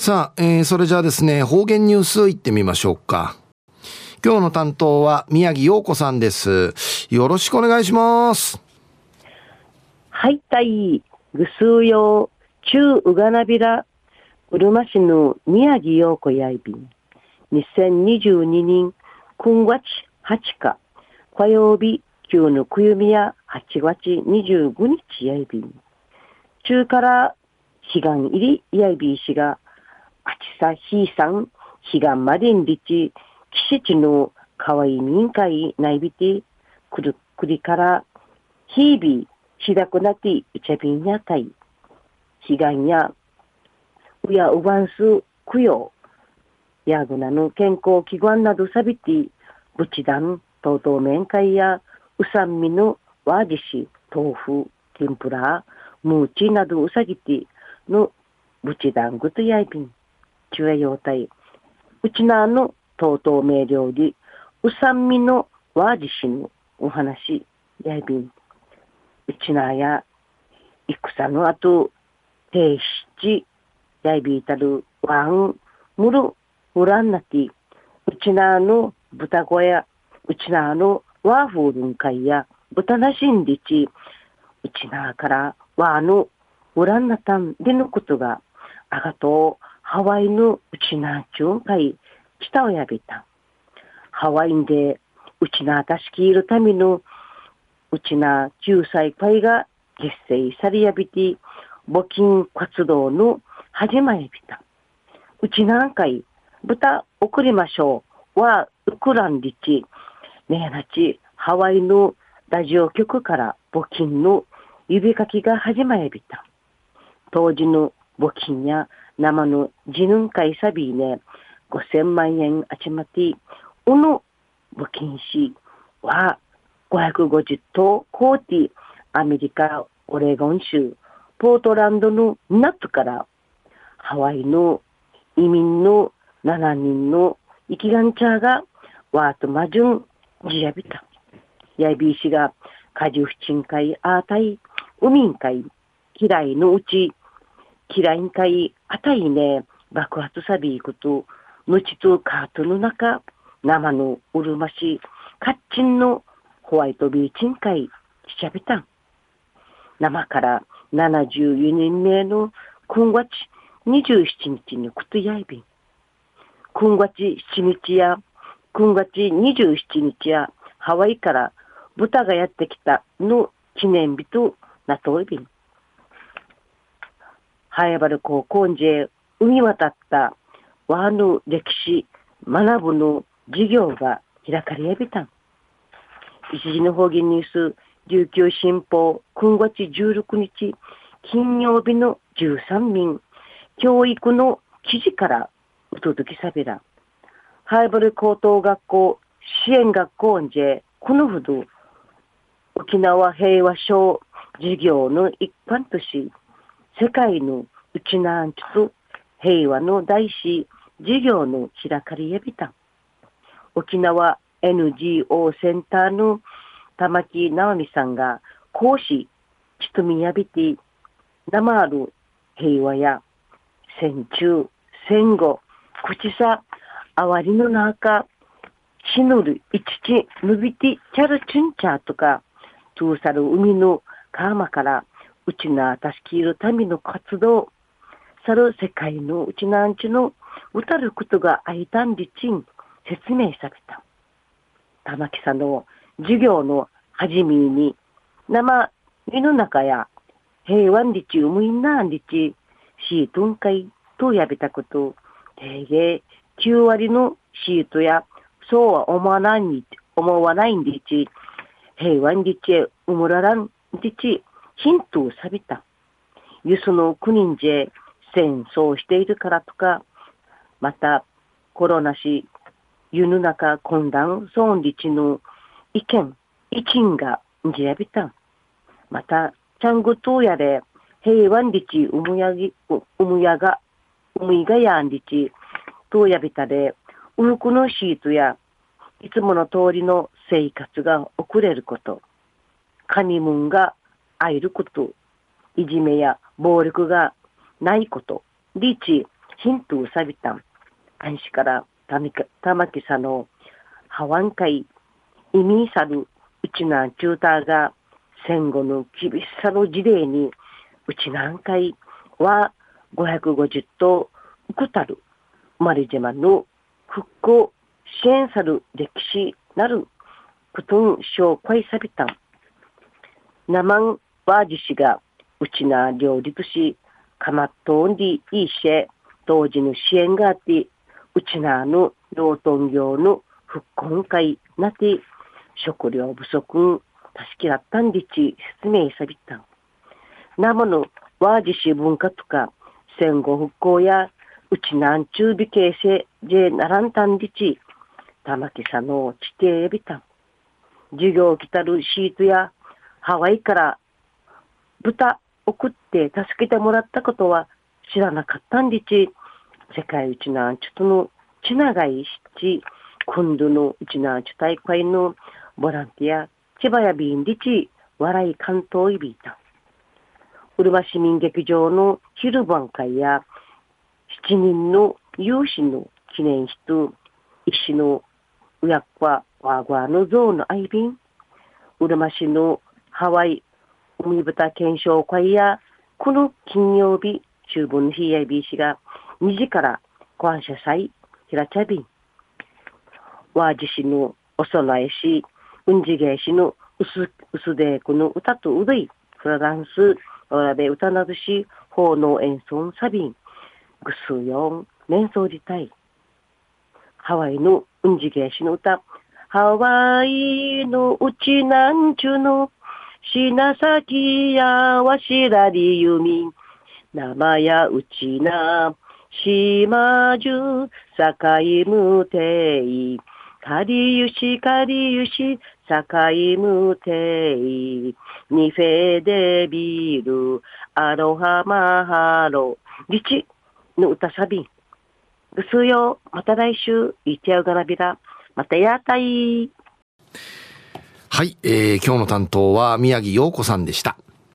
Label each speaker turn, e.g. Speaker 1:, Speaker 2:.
Speaker 1: さあ、えー、それじゃあですね、方言ニュースいってみましょうか。今日の担当は宮城陽子さんです。よろしくお願いします。
Speaker 2: はい、たい、ぐすうよう、中ううがなびら、うるま市の宮城陽子やいびん。2022年9月8日、火曜日、旧のくゆみや8月25日やいびん。中から悲願入りやいびいしが、あちさひいさん、悲願までんりち、季節のかわいい民会ないびて、くるくりから、ひいび、しだくなってうちゃびんやかい。悲願や、うやうばんす、くよ、やぐなの健康祈願などさびて、ぶちだん、とうとう面会や、うさんみのわじし、豆腐、天ぷら、ムーチなどうさぎて、のぶちだんぐとやいびん。中へ用体。うちなのとうとう名料理、うさんみのわじしのお話、やいびん。うちなや、戦の後、停止、やいびいたる、わん、むる、うらんなて、うちなの豚小屋、うちなのワーフールン会や、豚なしんりち、うちなからわのうらんなたんでのことが、あがとう、ハワイのうちなちゅんかい、北をやびた。ハワインで、うちなたしきいるための、うちな9歳会が結成されやびて、募金活動の始まやびた。うちなんかい、豚送りましょうは、ウクランリチ、ねえなち、ハワイのラジオ局から募金の指かきが始まやびた。当時の募金や生の自ヌン会サビーね、5000万円あちまて、うの募金しは550頭コーティアメリカ、オレゴン州、ポートランドの港からハワイの移民の7人の生きがんちゃがワートマジュンジヤビタ。やいびいしが果樹不沈会アータイ、ウミン会、嫌いのうちキライン会あたいね、爆発さびいくと、むちとカートの中、生のうるまし、カッチンのホワイトビーチン会、しゃびたん。生から74人目の今月27日にくとやいびん。今月7日や、今月27日や、ハワイから豚がやってきたの記念日となといびん。ハエバル高校んじ海渡った和の歴史学ぶの授業が開かれやびたん。一時の方言ニュース、琉球新報、9月16日、金曜日の13民、教育の記事からお届けさびら。ハイバル高等学校支援学校んじこのほど、沖縄平和賞授業の一環とし、世界のうちなんちつ平和の大師事業の開かれやびた。沖縄 NGO センターの玉木直美さんが講師、ちとみやびて、生ある平和や戦中、戦後、口さ、あわりの中、しのる、いちち、ぬびて、ちゃるちんちゃとか、とうさる海の川から、うちなたしきるための活動、さる世界のうちなんちのうたることがあいたんりちん説明された。玉木さんの授業のはじめに、生身の中や平和んりちうむいなんりち、シートン会とやべたこと、定芸9割のシートや、そうは思わないに、思わないんでち、平和んりちうむららんりち、ヒントをさびた。ゆすの国んじ、戦争しているからとか、またコロナし、世の中混乱損立の意見、意見がじやびた。また、ちゃんぐとやれ、平和立うむやぎ、うむやが、うむいがやん立、とやびたで、うふくのシートや、いつもの通りの生活が遅れること、カニムンが会えること、いじめや暴力がないこと、リーチ、ヒントうさびたん。安心から玉木さのハワン会、意味さるうちな中ーが戦後の厳しさの事例に、うちなんかいは550とうくたる、マリ島の復興支援さる歴史なる、くとん紹介さびたん。なまんはじしが、うちな両立し、かまっとんでいいし、当時の支援があって、うちなの養豚業の復興会なて、食料不足、たしきらったんでち説明さびた。なもの、わじし文化とか、戦後復興や、うちなんちゅうび形成でならんたんでち、玉木さんの地底びたん。授業来たるシートや、ハワイから豚送って助けてもらったことは知らなかったんでち、世界一なんちゅとのちながいしち、今度のうちなち大会のボランティア、千葉やビンリチ、笑い関東いびいた。うるま市民劇場の昼晩会や、七人の有志の記念室、石のうやっわ、わわの像の愛瓶、うるま市のハワイ海豚検証会や、この金曜日、中文の PIBC が2時からご感謝祭、平茶便、わじしのお供えし、うんじげしのうす、うすでこの歌とうどい、フラダンス、おらべ歌などし、奉納演奏サビン、ぐすよん、面相自体。ハワイのうんじげしの歌、ハワイのうちなんちゅの、しなさきやわしらりゆみ、なまやうちな、しまじゅ、さかいむてい、かりゆしかりゆし、さかいむてい、にフェデビル、アロハマハロ、リチの歌サビ。ン。ぐすよ、また来週、いちゃうがなびら、またやったい。
Speaker 1: はい、えー、今日の担当は宮城洋子さんでした。